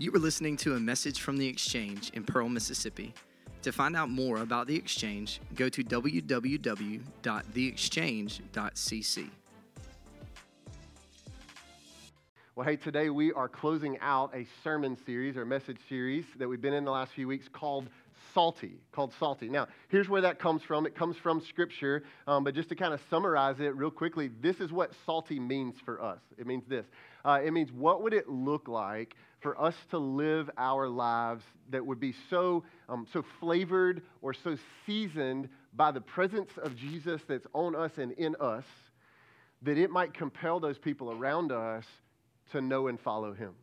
You were listening to a message from the Exchange in Pearl, Mississippi. To find out more about the Exchange, go to www.theexchange.cc. Well, hey, today we are closing out a sermon series or message series that we've been in the last few weeks called Salty, called Salty. Now, here's where that comes from. It comes from Scripture, um, but just to kind of summarize it real quickly, this is what salty means for us. It means this uh, it means what would it look like for us to live our lives that would be so, um, so flavored or so seasoned by the presence of Jesus that's on us and in us that it might compel those people around us to know and follow him.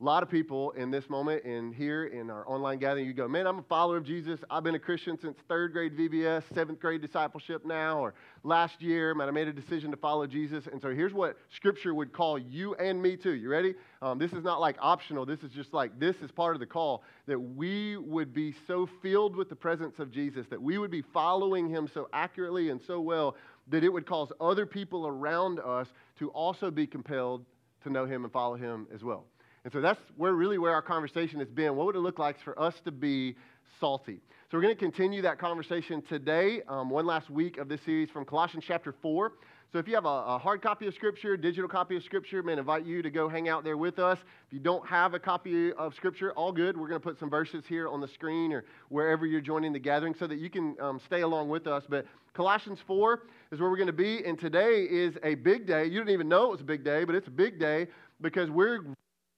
A lot of people in this moment and here in our online gathering, you go, man, I'm a follower of Jesus. I've been a Christian since third grade VBS, seventh grade discipleship now, or last year, man, I made a decision to follow Jesus. And so here's what Scripture would call you and me too. You ready? Um, this is not like optional. This is just like, this is part of the call that we would be so filled with the presence of Jesus, that we would be following him so accurately and so well that it would cause other people around us to also be compelled to know him and follow him as well. And so that's where really where our conversation has been. What would it look like for us to be salty? So we're going to continue that conversation today, um, one last week of this series from Colossians chapter 4. So if you have a, a, hard copy of Scripture, digital copy of Scripture, man, invite you to go hang out there with us. If you don't have a copy of Scripture, all good. We're going to put some verses here on the screen or wherever you're joining the gathering so that you can um, stay along with us. But Colossians 4 is where we're going to be, and today is a big day. You didn't even know it was a big day, but it's a big day because we're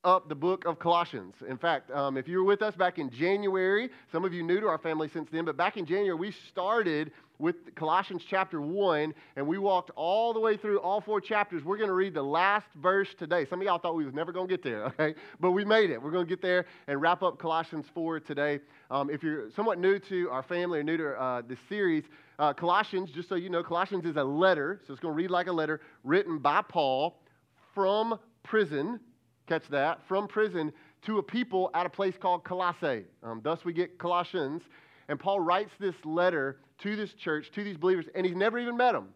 up the book of Colossians. In fact, um, if you were with us back in January, some of you new to our family since then, but back in January, we started with Colossians chapter 1, and we walked all the way through all four chapters. We're going to read the last verse today. Some of y'all thought we was never going to get there, okay? But we made it. We're going to get there and wrap up Colossians 4 today. Um, if you're somewhat new to our family or new to uh, this series, uh, Colossians, just so you know, Colossians is a letter, so it's going to read like a letter written by Paul from prison catch that, from prison to a people at a place called Colossae. Um, thus, we get Colossians. And Paul writes this letter to this church, to these believers, and he's never even met them.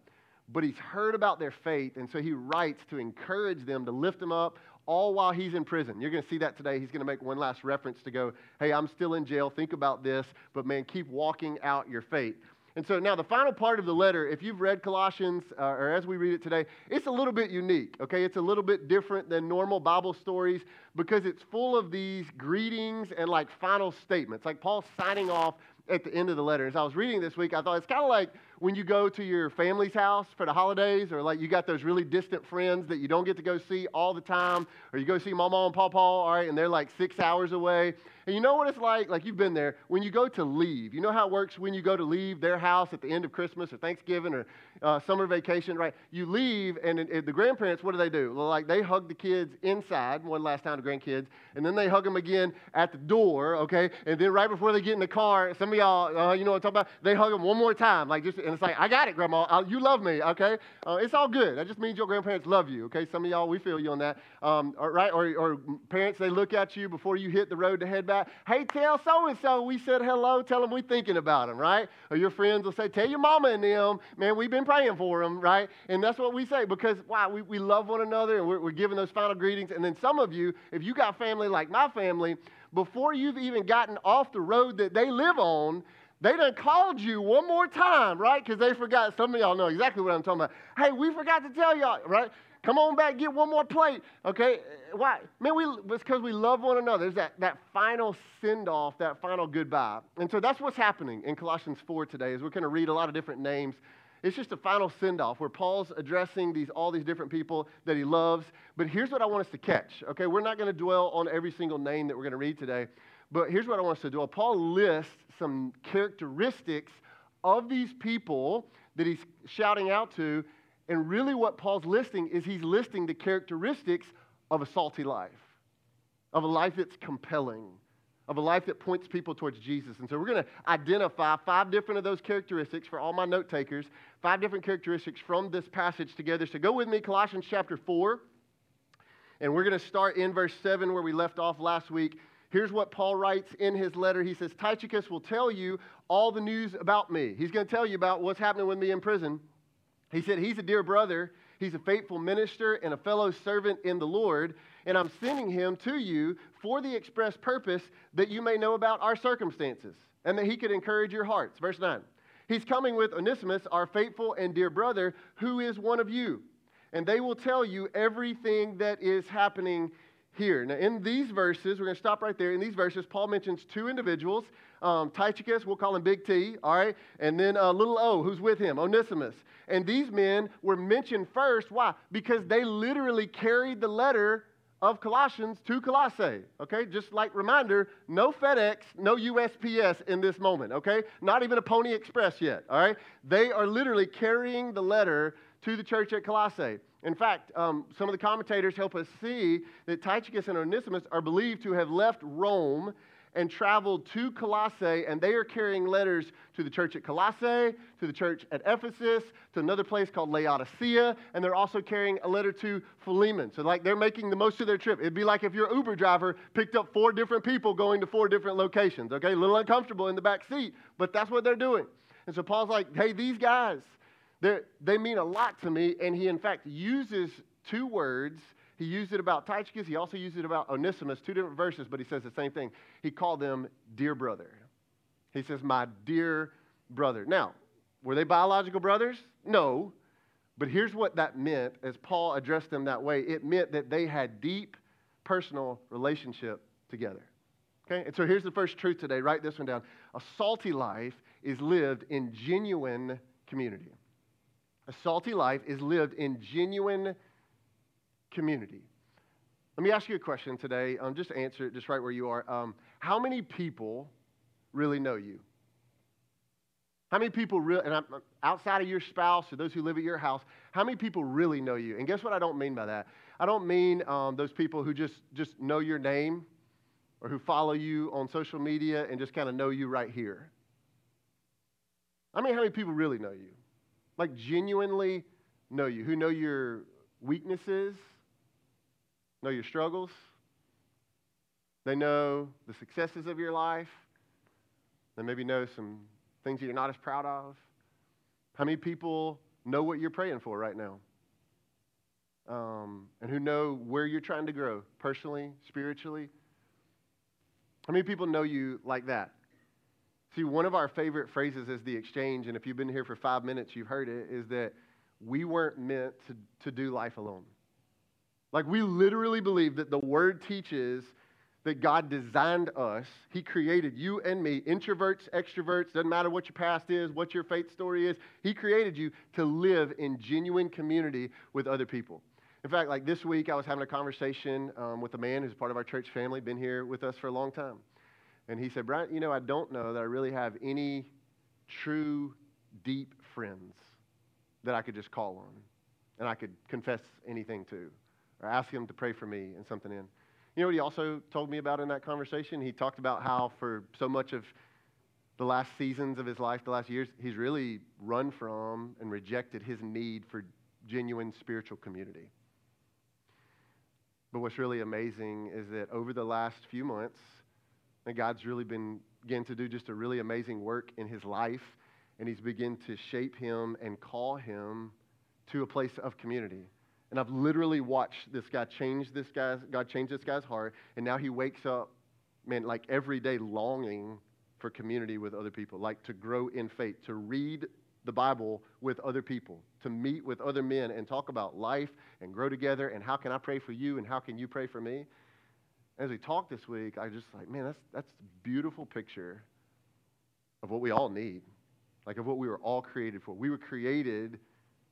But he's heard about their faith, and so he writes to encourage them, to lift them up, all while he's in prison. You're going to see that today. He's going to make one last reference to go, hey, I'm still in jail. Think about this, but man, keep walking out your faith. And so now the final part of the letter, if you've read Colossians, uh, or as we read it today, it's a little bit unique, okay? It's a little bit different than normal Bible stories because it's full of these greetings and like final statements, like Paul signing off at the end of the letter. As I was reading this week, I thought it's kind of like when you go to your family's house for the holidays, or like you got those really distant friends that you don't get to go see all the time, or you go see mama and papa, all right, and they're like six hours away. And you know what it's like? Like you've been there when you go to leave. You know how it works when you go to leave their house at the end of Christmas or Thanksgiving or uh, summer vacation, right? You leave, and, and the grandparents, what do they do? Like they hug the kids inside, one last time to grandkids, and then they hug them again at the door, okay? And then right before they get in the car, some of y'all, uh, you know what I'm talking about? They hug them one more time, like just, and it's like, I got it, Grandma. i you love me, okay? Uh, it's all good. That just means your grandparents love you, okay? Some of y'all, we feel you on that, um, right? Or, or parents, they look at you before you hit the road to head back. Hey, tell so and so we said hello. Tell them we're thinking about them, right? Or your friends will say, tell your mama and them, man, we've been praying for them, right? And that's what we say because, wow, we, we love one another and we're, we're giving those final greetings. And then some of you, if you got family like my family, before you've even gotten off the road that they live on, they done called you one more time, right? Because they forgot. Some of y'all know exactly what I'm talking about. Hey, we forgot to tell y'all, right? Come on back, get one more plate. Okay? Why? Man, we, it's because we love one another. There's that, that final send off, that final goodbye. And so that's what's happening in Colossians 4 today, is we're going to read a lot of different names. It's just a final send off where Paul's addressing these, all these different people that he loves. But here's what I want us to catch. Okay? We're not going to dwell on every single name that we're going to read today. But here's what I want us to do. Paul lists some characteristics of these people that he's shouting out to and really, what Paul's listing is he's listing the characteristics of a salty life, of a life that's compelling, of a life that points people towards Jesus. And so we're going to identify five different of those characteristics for all my note takers, five different characteristics from this passage together. So go with me, Colossians chapter 4. And we're going to start in verse 7 where we left off last week. Here's what Paul writes in his letter. He says, Tychicus will tell you all the news about me. He's going to tell you about what's happening with me in prison. He said, He's a dear brother. He's a faithful minister and a fellow servant in the Lord. and I'm sending him to you for the express purpose that you may know about our circumstances and that he could encourage your hearts. Verse 9. He's coming with Onesimus, our faithful and dear brother, who is one of you. And they will tell you everything that is happening here. Now, in these verses, we're going to stop right there. In these verses, Paul mentions two individuals um, Tychicus, we'll call him Big T, all right? And then uh, little O, who's with him, Onesimus. And these men were mentioned first. Why? Because they literally carried the letter of Colossians to Colossae. Okay, just like reminder, no FedEx, no USPS in this moment. Okay, not even a Pony Express yet. All right, they are literally carrying the letter to the church at Colossae. In fact, um, some of the commentators help us see that Tychicus and Onesimus are believed to have left Rome and traveled to Colossae, and they are carrying letters to the church at Colossae, to the church at Ephesus, to another place called Laodicea, and they're also carrying a letter to Philemon. So, like, they're making the most of their trip. It'd be like if your Uber driver picked up four different people going to four different locations, okay? A little uncomfortable in the back seat, but that's what they're doing. And so, Paul's like, hey, these guys, they mean a lot to me, and he, in fact, uses two words he used it about Tychicus. He also used it about Onesimus, two different verses, but he says the same thing. He called them dear brother. He says, my dear brother. Now, were they biological brothers? No. But here's what that meant as Paul addressed them that way it meant that they had deep personal relationship together. Okay? And so here's the first truth today. Write this one down. A salty life is lived in genuine community. A salty life is lived in genuine community. Let me ask you a question today. Um, just answer it just right where you are. Um, how many people really know you? How many people really, and I'm, outside of your spouse or those who live at your house, how many people really know you? And guess what I don't mean by that? I don't mean um, those people who just, just know your name or who follow you on social media and just kind of know you right here. I mean, how many people really know you? Like, genuinely know you, who know your weaknesses, know your struggles. They know the successes of your life. They maybe know some things that you're not as proud of. How many people know what you're praying for right now? Um, and who know where you're trying to grow personally, spiritually? How many people know you like that? See, one of our favorite phrases is the exchange, and if you've been here for five minutes, you've heard it, is that we weren't meant to, to do life alone. Like, we literally believe that the Word teaches that God designed us. He created you and me, introverts, extroverts, doesn't matter what your past is, what your faith story is. He created you to live in genuine community with other people. In fact, like this week, I was having a conversation um, with a man who's part of our church family, been here with us for a long time. And he said, Bryant, you know, I don't know that I really have any true, deep friends that I could just call on and I could confess anything to or ask him to pray for me and something in. You know what he also told me about in that conversation? He talked about how for so much of the last seasons of his life, the last years, he's really run from and rejected his need for genuine spiritual community. But what's really amazing is that over the last few months, and God's really been began to do just a really amazing work in his life, and he's begun to shape him and call him to a place of community. And I've literally watched this guy change this guy's, God change this guy's heart. And now he wakes up, man, like every day longing for community with other people, like to grow in faith, to read the Bible with other people, to meet with other men and talk about life and grow together and how can I pray for you and how can you pray for me. As we talked this week, I just like, man, that's that's a beautiful picture of what we all need. Like of what we were all created for. We were created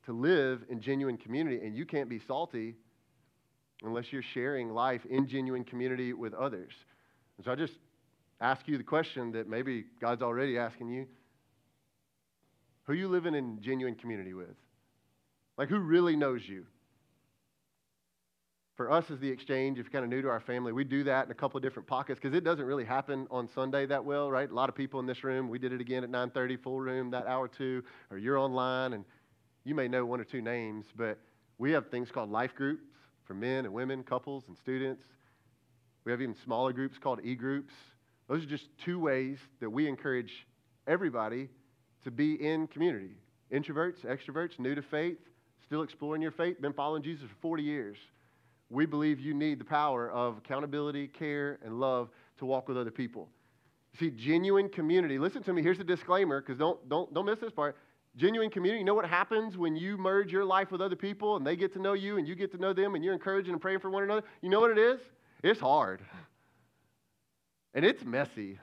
to live in genuine community, and you can't be salty unless you're sharing life in genuine community with others. And so I just ask you the question that maybe God's already asking you who are you living in genuine community with? Like, who really knows you? For us as the exchange, if you're kind of new to our family, we do that in a couple of different pockets because it doesn't really happen on Sunday that well, right? A lot of people in this room, we did it again at 9:30, full room that hour too, or you're online and you may know one or two names, but we have things called life groups for men and women, couples and students. We have even smaller groups called e groups. Those are just two ways that we encourage everybody to be in community. Introverts, extroverts, new to faith, still exploring your faith, been following Jesus for 40 years. We believe you need the power of accountability, care, and love to walk with other people. See, genuine community, listen to me, here's a disclaimer, because don't, don't, don't miss this part. Genuine community, you know what happens when you merge your life with other people and they get to know you and you get to know them and you're encouraging and praying for one another? You know what it is? It's hard. And it's messy.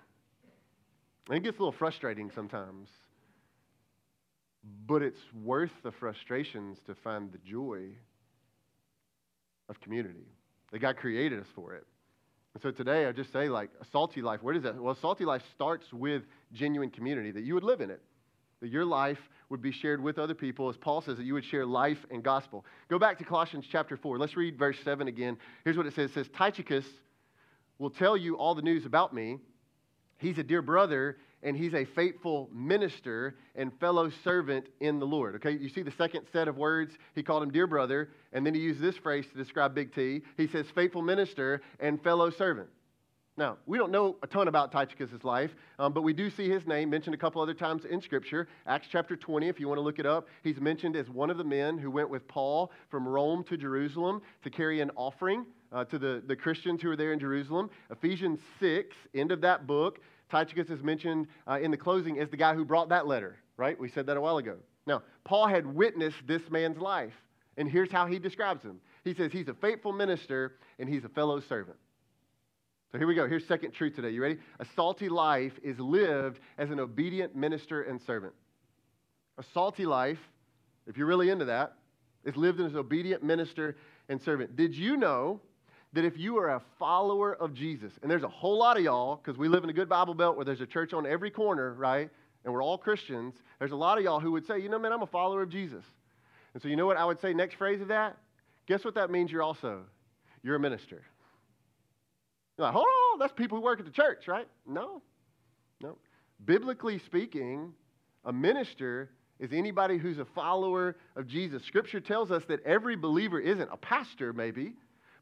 And it gets a little frustrating sometimes. But it's worth the frustrations to find the joy of community. That God created us for it. And so today I just say, like, a salty life, where does that? Well, a salty life starts with genuine community, that you would live in it, that your life would be shared with other people, as Paul says, that you would share life and gospel. Go back to Colossians chapter 4. Let's read verse 7 again. Here's what it says It says, Tychicus will tell you all the news about me. He's a dear brother and he's a faithful minister and fellow servant in the Lord. Okay, you see the second set of words? He called him dear brother, and then he used this phrase to describe Big T. He says faithful minister and fellow servant. Now, we don't know a ton about Tychicus' life, um, but we do see his name mentioned a couple other times in Scripture. Acts chapter 20, if you want to look it up, he's mentioned as one of the men who went with Paul from Rome to Jerusalem to carry an offering uh, to the, the Christians who were there in Jerusalem. Ephesians 6, end of that book, Tychicus is mentioned uh, in the closing as the guy who brought that letter, right? We said that a while ago. Now, Paul had witnessed this man's life, and here's how he describes him. He says he's a faithful minister and he's a fellow servant. So here we go. Here's second truth today. You ready? A salty life is lived as an obedient minister and servant. A salty life, if you're really into that, is lived as an obedient minister and servant. Did you know that if you are a follower of Jesus, and there's a whole lot of y'all, because we live in a good Bible belt where there's a church on every corner, right? And we're all Christians, there's a lot of y'all who would say, you know, man, I'm a follower of Jesus. And so, you know what I would say next phrase of that? Guess what that means you're also? You're a minister. You're like, hold on, that's people who work at the church, right? No, no. Biblically speaking, a minister is anybody who's a follower of Jesus. Scripture tells us that every believer isn't a pastor, maybe,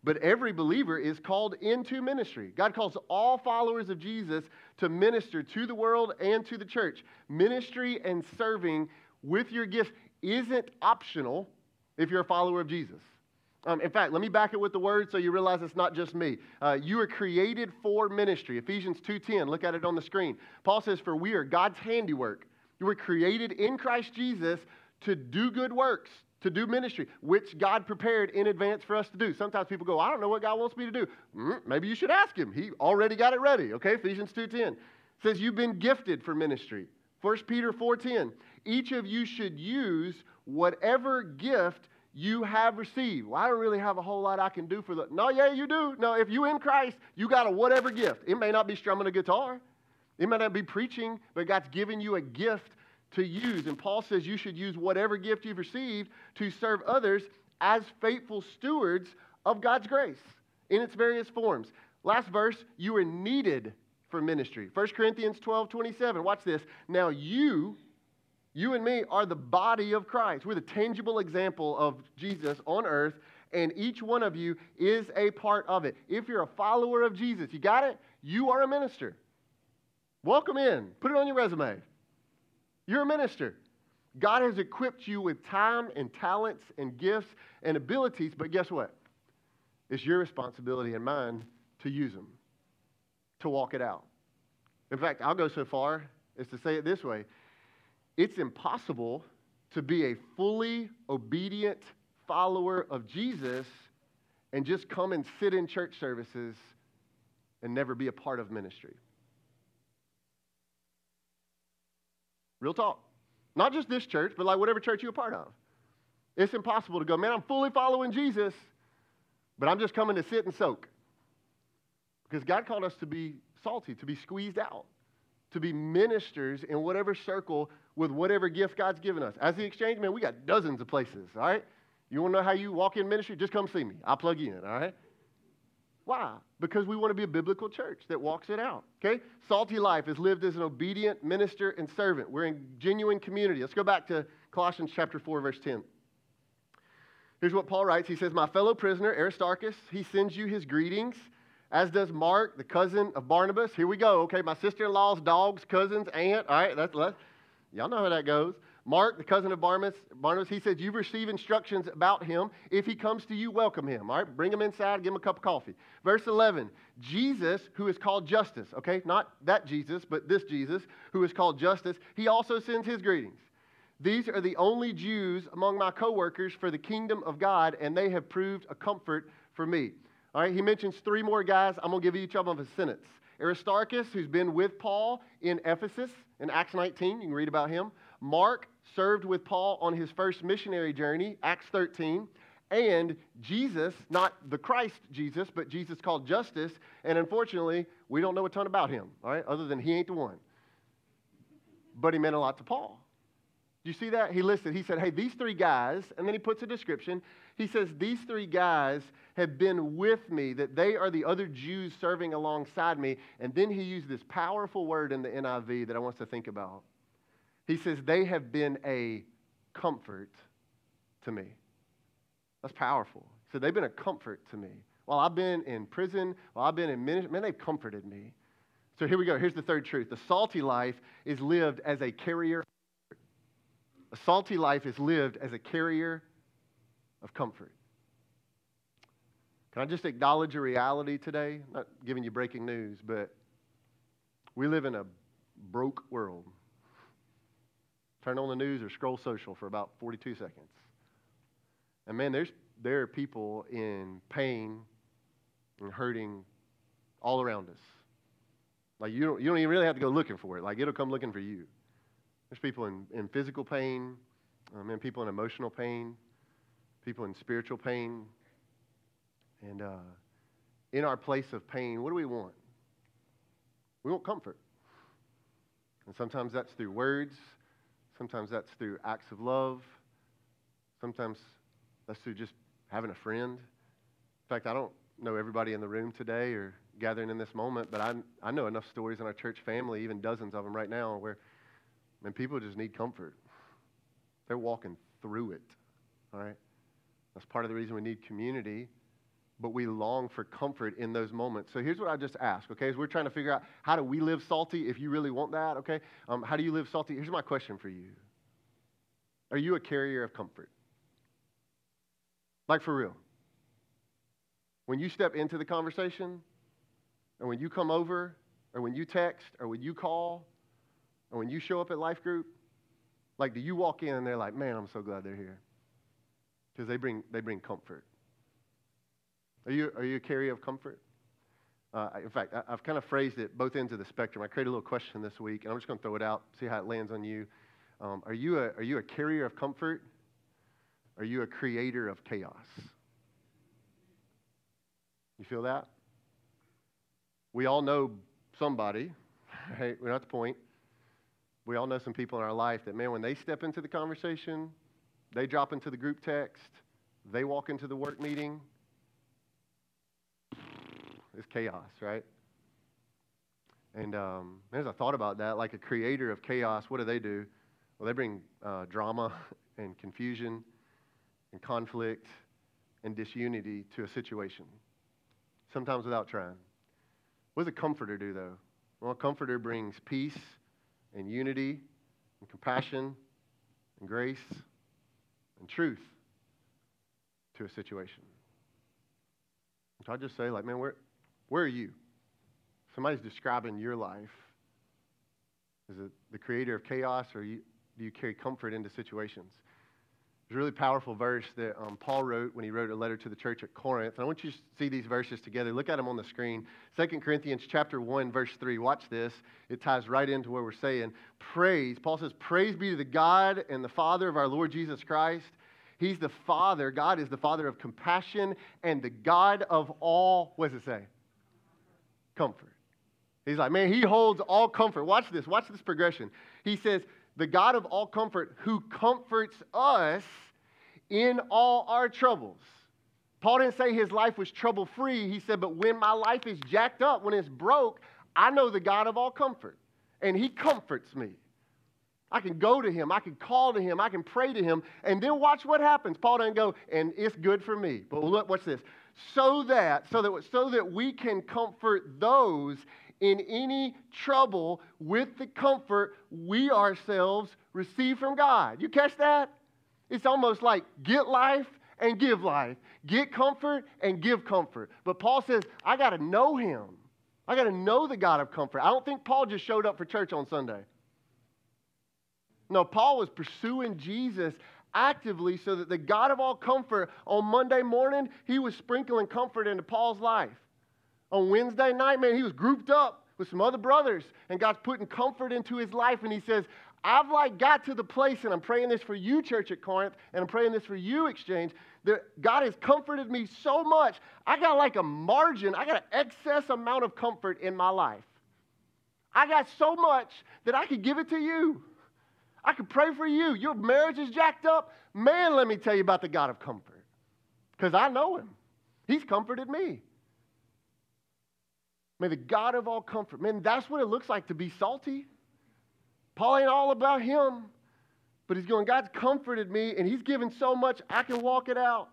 but every believer is called into ministry. God calls all followers of Jesus to minister to the world and to the church. Ministry and serving with your gifts isn't optional if you're a follower of Jesus. Um, in fact, let me back it with the word so you realize it's not just me. Uh, you are created for ministry. Ephesians 2.10, look at it on the screen. Paul says, for we are God's handiwork. You were created in Christ Jesus to do good works, to do ministry, which God prepared in advance for us to do. Sometimes people go, I don't know what God wants me to do. Mm, maybe you should ask him. He already got it ready. Okay, Ephesians 2.10 says you've been gifted for ministry. 1 Peter 4.10, each of you should use whatever gift you have received. Well, I don't really have a whole lot I can do for the. No, yeah, you do. No, if you in Christ, you got a whatever gift. It may not be strumming a guitar. It may not be preaching, but God's given you a gift to use. And Paul says you should use whatever gift you've received to serve others as faithful stewards of God's grace in its various forms. Last verse, you are needed for ministry. 1 Corinthians 12 27. Watch this. Now, you, you and me, are the body of Christ. We're the tangible example of Jesus on earth, and each one of you is a part of it. If you're a follower of Jesus, you got it? You are a minister. Welcome in. Put it on your resume. You're a minister. God has equipped you with time and talents and gifts and abilities, but guess what? It's your responsibility and mine to use them, to walk it out. In fact, I'll go so far as to say it this way it's impossible to be a fully obedient follower of Jesus and just come and sit in church services and never be a part of ministry. Real talk. Not just this church, but like whatever church you're a part of. It's impossible to go, man, I'm fully following Jesus, but I'm just coming to sit and soak. Because God called us to be salty, to be squeezed out, to be ministers in whatever circle with whatever gift God's given us. As the exchange, man, we got dozens of places, all right? You want to know how you walk in ministry? Just come see me. I'll plug you in, all right? Why? Because we want to be a biblical church that walks it out. Okay? Salty life is lived as an obedient minister and servant. We're in genuine community. Let's go back to Colossians chapter 4, verse 10. Here's what Paul writes. He says, My fellow prisoner, Aristarchus, he sends you his greetings, as does Mark, the cousin of Barnabas. Here we go. Okay, my sister in law's dog's cousin's aunt. All right, that's, that's y'all know how that goes. Mark, the cousin of Barnabas, Barnabas, he says, You've received instructions about him. If he comes to you, welcome him. All right, bring him inside, give him a cup of coffee. Verse 11, Jesus, who is called Justus, okay, not that Jesus, but this Jesus, who is called Justus, he also sends his greetings. These are the only Jews among my coworkers for the kingdom of God, and they have proved a comfort for me. All right, he mentions three more guys. I'm going to give each of them a sentence. Aristarchus, who's been with Paul in Ephesus in Acts 19, you can read about him. Mark served with Paul on his first missionary journey, Acts 13. And Jesus, not the Christ Jesus, but Jesus called Justus. And unfortunately, we don't know a ton about him, all right, other than he ain't the one. But he meant a lot to Paul. Do you see that? He listed, he said, hey, these three guys, and then he puts a description. He says, these three guys have been with me, that they are the other Jews serving alongside me. And then he used this powerful word in the NIV that I want us to think about. He says, they have been a comfort to me. That's powerful. Said, they've been a comfort to me. While I've been in prison, while I've been in ministry, man, they've comforted me. So here we go. Here's the third truth. The salty life is lived as a carrier a salty life is lived as a carrier of comfort. Can I just acknowledge a reality today? I'm not giving you breaking news, but we live in a broke world. Turn on the news or scroll social for about 42 seconds. And man, there's, there are people in pain and hurting all around us. Like you don't, you don't even really have to go looking for it. Like it'll come looking for you. There's people in, in physical pain, um, and people in emotional pain, people in spiritual pain. And uh, in our place of pain, what do we want? We want comfort. And sometimes that's through words, sometimes that's through acts of love, sometimes that's through just having a friend. In fact, I don't know everybody in the room today or gathering in this moment, but I, I know enough stories in our church family, even dozens of them right now, where and people just need comfort. They're walking through it. All right? That's part of the reason we need community, but we long for comfort in those moments. So here's what I just ask, okay? As we're trying to figure out how do we live salty if you really want that, okay? Um, how do you live salty? Here's my question for you Are you a carrier of comfort? Like for real. When you step into the conversation, or when you come over, or when you text, or when you call, or when you show up at life group, like, do you walk in and they're like, man, I'm so glad they're here? Because they bring, they bring comfort. Are you, are you a carrier of comfort? Uh, in fact, I, have kind of phrased it both ends of the spectrum. I created a little question this week, and I'm just going to throw it out, see how it lands on you. Um, are, you a, are you a carrier of comfort? Are you a creator of chaos? You feel that? We all know somebody, right? We're not the point we all know some people in our life that, man, when they step into the conversation, they drop into the group text, they walk into the work meeting, it's chaos, right? And um, as I thought about that, like a creator of chaos, what do they do? Well, they bring uh, drama and confusion and conflict and disunity to a situation, sometimes without trying. What does a comforter do, though? Well, a comforter brings peace and unity and compassion and grace and truth to a situation. So I just say, like, man, where, where are you? Somebody's describing your life. Is it the creator of chaos, or you, do you carry comfort into situations? There's a really powerful verse that um, Paul wrote when he wrote a letter to the church at Corinth. And I want you to see these verses together. Look at them on the screen. 2 Corinthians chapter 1, verse 3. Watch this. It ties right into what we're saying. Praise. Paul says, Praise be to the God and the Father of our Lord Jesus Christ. He's the Father. God is the Father of compassion and the God of all, what does it say? Comfort. He's like, man, he holds all comfort. Watch this. Watch this progression. He says, the God of all comfort, who comforts us in all our troubles. Paul didn't say his life was trouble free. He said, but when my life is jacked up, when it's broke, I know the God of all comfort, and he comforts me. I can go to him, I can call to him, I can pray to him, and then watch what happens. Paul doesn't go, and it's good for me. But look, what's this? So that, so that, so that we can comfort those in any trouble with the comfort we ourselves receive from God. You catch that? It's almost like get life and give life, get comfort and give comfort. But Paul says, I got to know him. I got to know the God of comfort. I don't think Paul just showed up for church on Sunday. No, Paul was pursuing Jesus actively so that the God of all comfort on Monday morning, he was sprinkling comfort into Paul's life. On Wednesday night, man, he was grouped up with some other brothers, and God's putting comfort into his life. And he says, I've like got to the place, and I'm praying this for you, church at Corinth, and I'm praying this for you, exchange, that God has comforted me so much. I got like a margin, I got an excess amount of comfort in my life. I got so much that I could give it to you. I could pray for you. Your marriage is jacked up. Man, let me tell you about the God of comfort. Because I know him. He's comforted me. May the God of all comfort. Man, that's what it looks like to be salty. Paul ain't all about him, but he's going, God's comforted me, and he's given so much, I can walk it out.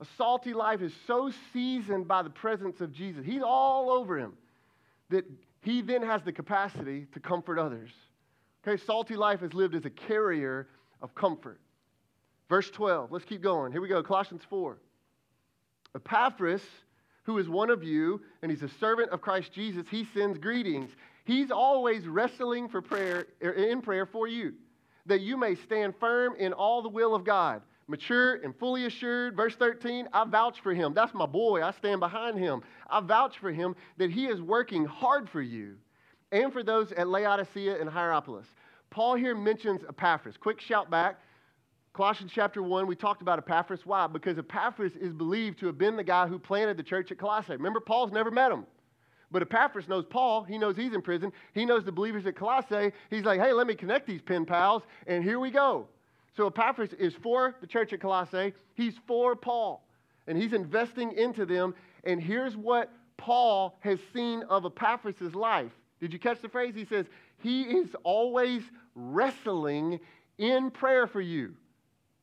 A salty life is so seasoned by the presence of Jesus. He's all over him that he then has the capacity to comfort others. Okay, salty life is lived as a carrier of comfort. Verse 12, let's keep going. Here we go, Colossians 4. Epaphras, who is one of you, and he's a servant of Christ Jesus, he sends greetings. He's always wrestling for prayer, er, in prayer for you, that you may stand firm in all the will of God, mature and fully assured. Verse 13, I vouch for him. That's my boy. I stand behind him. I vouch for him that he is working hard for you and for those at Laodicea and Hierapolis. Paul here mentions Epaphras. Quick shout back. Colossians chapter 1, we talked about Epaphras. Why? Because Epaphras is believed to have been the guy who planted the church at Colossae. Remember, Paul's never met him. But Epaphras knows Paul. He knows he's in prison. He knows the believers at Colossae. He's like, hey, let me connect these pen pals, and here we go. So Epaphras is for the church at Colossae. He's for Paul, and he's investing into them. And here's what Paul has seen of Epaphras' life. Did you catch the phrase? He says, He is always wrestling in prayer for you.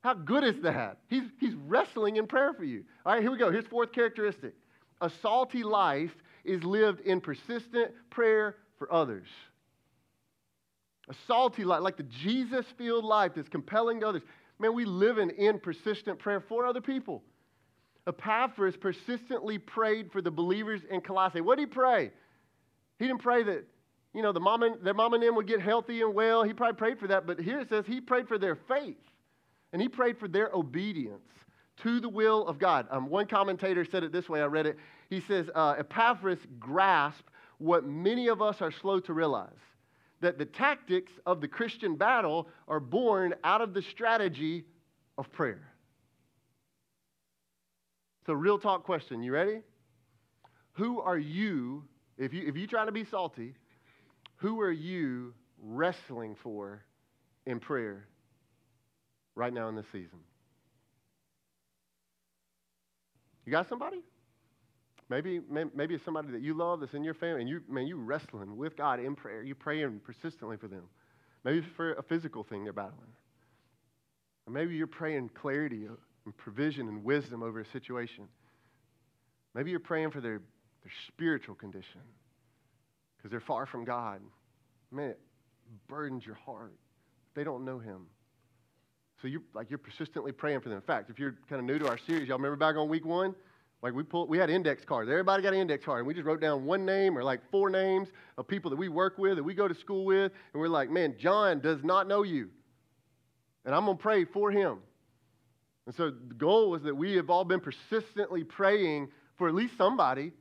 How good is that? He's, he's wrestling in prayer for you. All right, here we go. Here's fourth characteristic a salty life is lived in persistent prayer for others. A salty life, like the Jesus filled life that's compelling to others. Man, we live in, in persistent prayer for other people. Epaphras persistently prayed for the believers in Colossae. What did he pray? He didn't pray that, you know, the mom and, their mom and them would get healthy and well. He probably prayed for that, but here it says he prayed for their faith and he prayed for their obedience to the will of God. Um, one commentator said it this way I read it. He says, uh, Epaphras grasped what many of us are slow to realize that the tactics of the Christian battle are born out of the strategy of prayer. So, real talk question. You ready? Who are you if you if you try to be salty, who are you wrestling for in prayer right now in this season? You got somebody? Maybe, maybe it's somebody that you love that's in your family, and you, man, you wrestling with God in prayer. You praying persistently for them. Maybe for a physical thing they're battling. Or maybe you're praying clarity and provision and wisdom over a situation. Maybe you're praying for their their spiritual condition because they're far from God. Man, it burdens your heart. They don't know Him. So you're like you're persistently praying for them. In fact, if you're kind of new to our series, y'all remember back on week one, like we pulled, we had index cards. Everybody got an index card, and we just wrote down one name or like four names of people that we work with, that we go to school with, and we're like, man, John does not know you, and I'm gonna pray for him. And so the goal was that we have all been persistently praying for at least somebody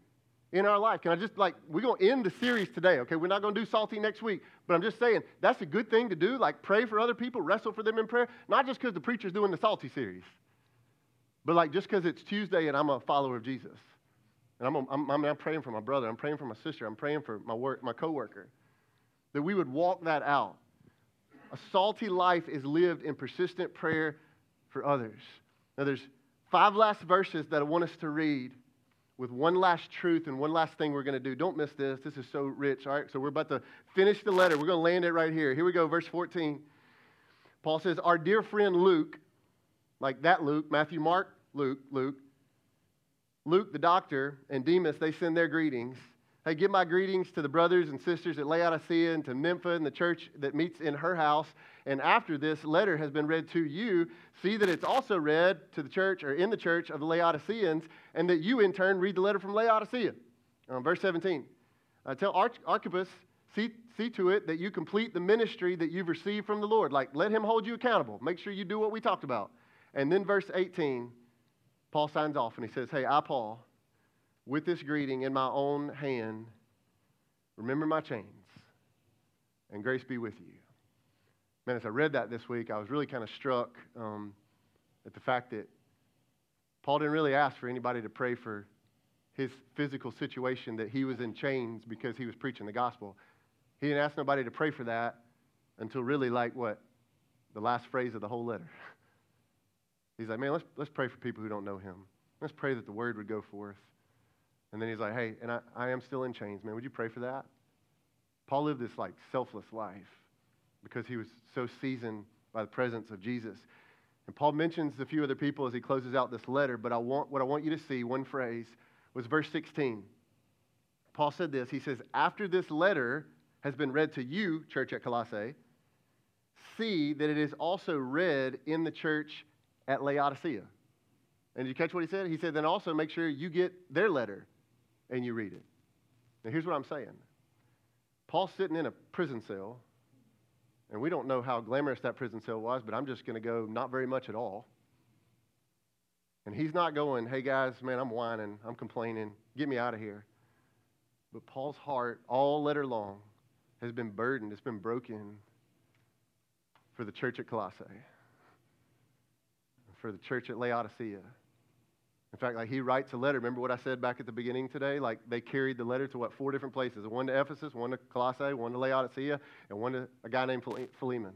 in our life. Can I just like, we're going to end the series today, okay? We're not going to do salty next week, but I'm just saying that's a good thing to do. Like, pray for other people, wrestle for them in prayer, not just because the preacher's doing the salty series, but like just because it's Tuesday and I'm a follower of Jesus. And I'm, a, I'm, I'm, I'm praying for my brother, I'm praying for my sister, I'm praying for my, work, my coworker. That we would walk that out. A salty life is lived in persistent prayer for others. Now, there's five last verses that I want us to read with one last truth and one last thing we're going to do. Don't miss this. This is so rich. All right, so we're about to finish the letter. We're going to land it right here. Here we go, verse 14. Paul says, Our dear friend Luke, like that Luke, Matthew, Mark, Luke, Luke, Luke, the doctor, and Demas, they send their greetings. Hey, give my greetings to the brothers and sisters at Laodicea and to Nympha and the church that meets in her house. And after this letter has been read to you, see that it's also read to the church or in the church of the Laodiceans, and that you in turn read the letter from Laodicea. Um, verse 17. Uh, tell Arch- Archippus, see, see to it that you complete the ministry that you've received from the Lord. Like, let him hold you accountable. Make sure you do what we talked about. And then verse 18, Paul signs off and he says, Hey, I, Paul, with this greeting in my own hand, remember my chains, and grace be with you. Man, as I read that this week, I was really kind of struck um, at the fact that Paul didn't really ask for anybody to pray for his physical situation that he was in chains because he was preaching the gospel. He didn't ask nobody to pray for that until really like what? The last phrase of the whole letter. He's like, man, let's, let's pray for people who don't know him. Let's pray that the word would go forth. And then he's like, hey, and I, I am still in chains, man. Would you pray for that? Paul lived this like selfless life because he was so seasoned by the presence of Jesus. And Paul mentions a few other people as he closes out this letter, but I want, what I want you to see, one phrase, was verse 16. Paul said this. He says, After this letter has been read to you, church at Colossae, see that it is also read in the church at Laodicea. And did you catch what he said? He said, then also make sure you get their letter and you read it. Now, here's what I'm saying Paul's sitting in a prison cell, and we don't know how glamorous that prison cell was, but I'm just going to go not very much at all. And he's not going, hey guys, man, I'm whining, I'm complaining, get me out of here. But Paul's heart, all letter long, has been burdened, it's been broken for the church at Colossae, for the church at Laodicea. In fact, like he writes a letter. Remember what I said back at the beginning today? Like they carried the letter to what? Four different places. One to Ephesus, one to Colossae, one to Laodicea, and one to a guy named Philemon.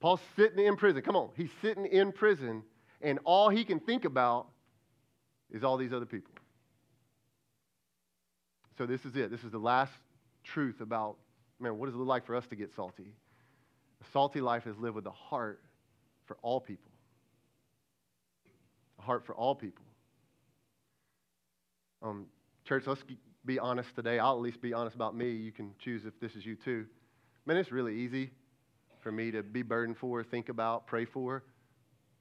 Paul's sitting in prison. Come on. He's sitting in prison, and all he can think about is all these other people. So this is it. This is the last truth about, man, what does it look like for us to get salty? A salty life is lived with a heart for all people heart for all people. Um, church, let's be honest today. I'll at least be honest about me. You can choose if this is you too. Man, it's really easy for me to be burdened for, think about, pray for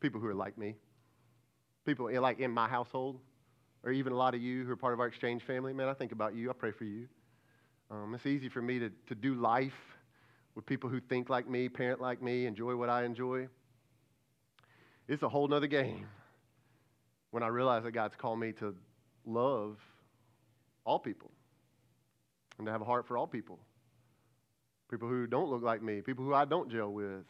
people who are like me. People like in my household, or even a lot of you who are part of our exchange family. Man, I think about you. I pray for you. Um, it's easy for me to, to do life with people who think like me, parent like me, enjoy what I enjoy. It's a whole nother game when I realized that God's called me to love all people and to have a heart for all people. People who don't look like me, people who I don't gel with,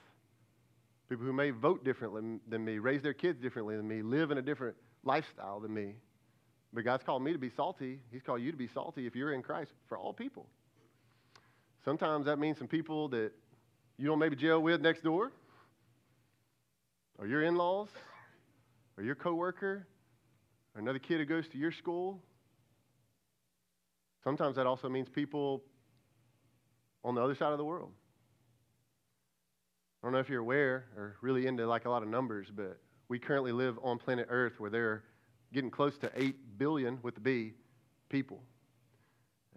people who may vote differently than me, raise their kids differently than me, live in a different lifestyle than me. But God's called me to be salty. He's called you to be salty if you're in Christ for all people. Sometimes that means some people that you don't maybe gel with next door, or your in laws, or your coworker, or another kid who goes to your school. Sometimes that also means people on the other side of the world. I don't know if you're aware or really into like a lot of numbers, but we currently live on planet Earth where they're getting close to 8 billion with the B people.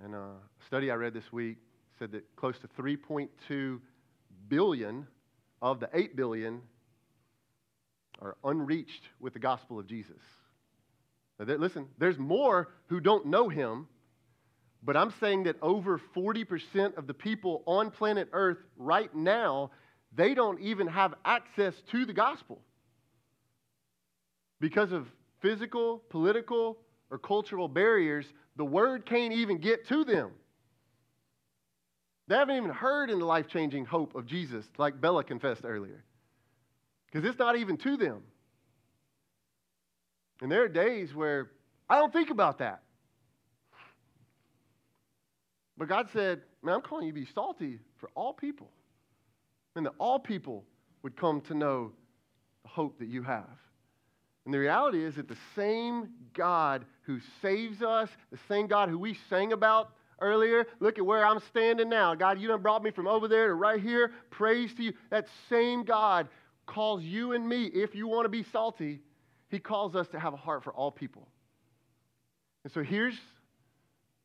And uh, a study I read this week said that close to 3.2 billion of the 8 billion are unreached with the gospel of Jesus. Listen, there's more who don't know him, but I'm saying that over 40% of the people on planet Earth right now, they don't even have access to the gospel because of physical, political, or cultural barriers. The word can't even get to them. They haven't even heard in the life changing hope of Jesus, like Bella confessed earlier, because it's not even to them. And there are days where I don't think about that. But God said, Man, I'm calling you to be salty for all people. And that all people would come to know the hope that you have. And the reality is that the same God who saves us, the same God who we sang about earlier, look at where I'm standing now. God, you done brought me from over there to right here. Praise to you. That same God calls you and me, if you want to be salty, he calls us to have a heart for all people. And so here's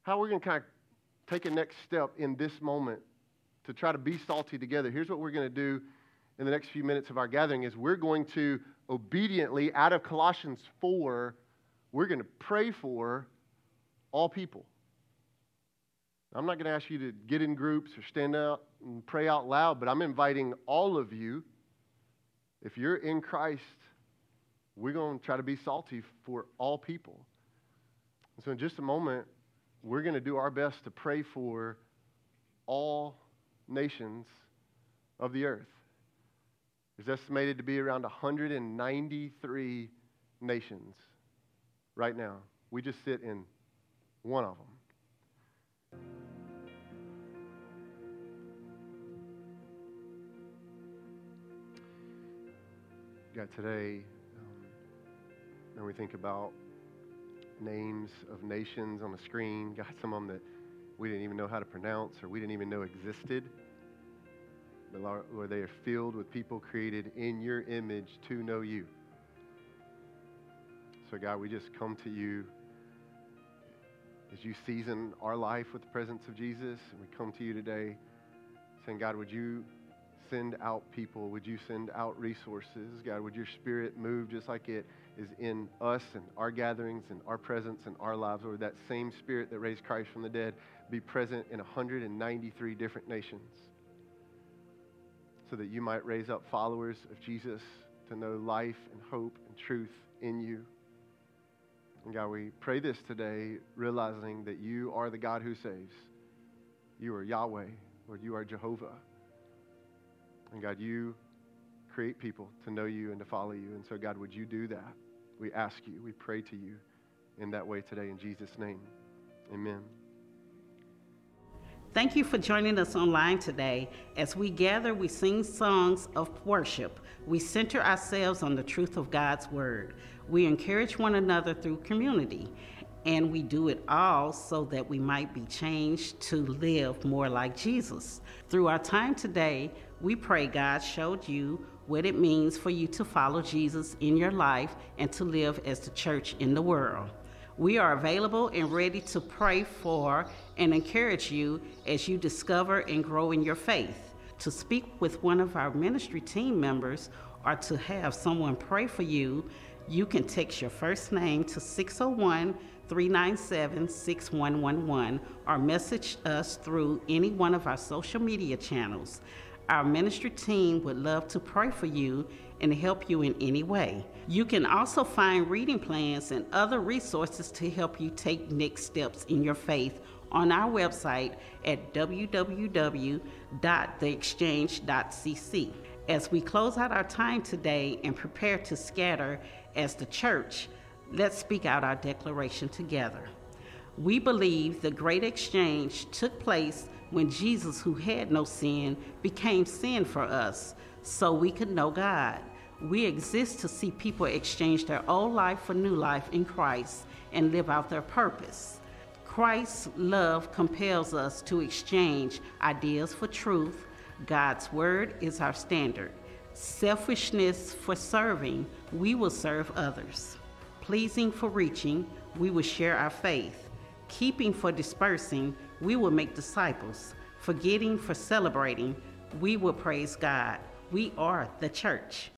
how we're going to kind of take a next step in this moment to try to be salty together. Here's what we're going to do in the next few minutes of our gathering is we're going to obediently out of Colossians 4, we're going to pray for all people. I'm not going to ask you to get in groups or stand up and pray out loud, but I'm inviting all of you if you're in Christ, we're going to try to be salty for all people. And so, in just a moment, we're going to do our best to pray for all nations of the earth. There's estimated to be around 193 nations right now. We just sit in one of them. Got today, when we think about names of nations on the screen, God, some of them that we didn't even know how to pronounce or we didn't even know existed. But Lord, they are filled with people created in your image to know you. So, God, we just come to you as you season our life with the presence of Jesus. And we come to you today saying, God, would you send out people? Would you send out resources? God, would your spirit move just like it is in us and our gatherings and our presence and our lives? Or that same spirit that raised Christ from the dead be present in 193 different nations so that you might raise up followers of Jesus to know life and hope and truth in you. And God, we pray this today, realizing that you are the God who saves. You are Yahweh, Lord, you are Jehovah. And God, you create people to know you and to follow you. And so, God, would you do that? We ask you, we pray to you in that way today in Jesus' name. Amen. Thank you for joining us online today. As we gather, we sing songs of worship. We center ourselves on the truth of God's Word. We encourage one another through community. And we do it all so that we might be changed to live more like Jesus. Through our time today, we pray God showed you what it means for you to follow Jesus in your life and to live as the church in the world. We are available and ready to pray for and encourage you as you discover and grow in your faith. To speak with one of our ministry team members or to have someone pray for you, you can text your first name to 601 397 6111 or message us through any one of our social media channels. Our ministry team would love to pray for you and help you in any way. You can also find reading plans and other resources to help you take next steps in your faith on our website at www.theexchange.cc. As we close out our time today and prepare to scatter as the church, let's speak out our declaration together. We believe the great exchange took place when Jesus, who had no sin, became sin for us so we could know God. We exist to see people exchange their old life for new life in Christ and live out their purpose. Christ's love compels us to exchange ideas for truth. God's word is our standard. Selfishness for serving, we will serve others. Pleasing for reaching, we will share our faith. Keeping for dispersing, we will make disciples. Forgetting for celebrating, we will praise God. We are the church.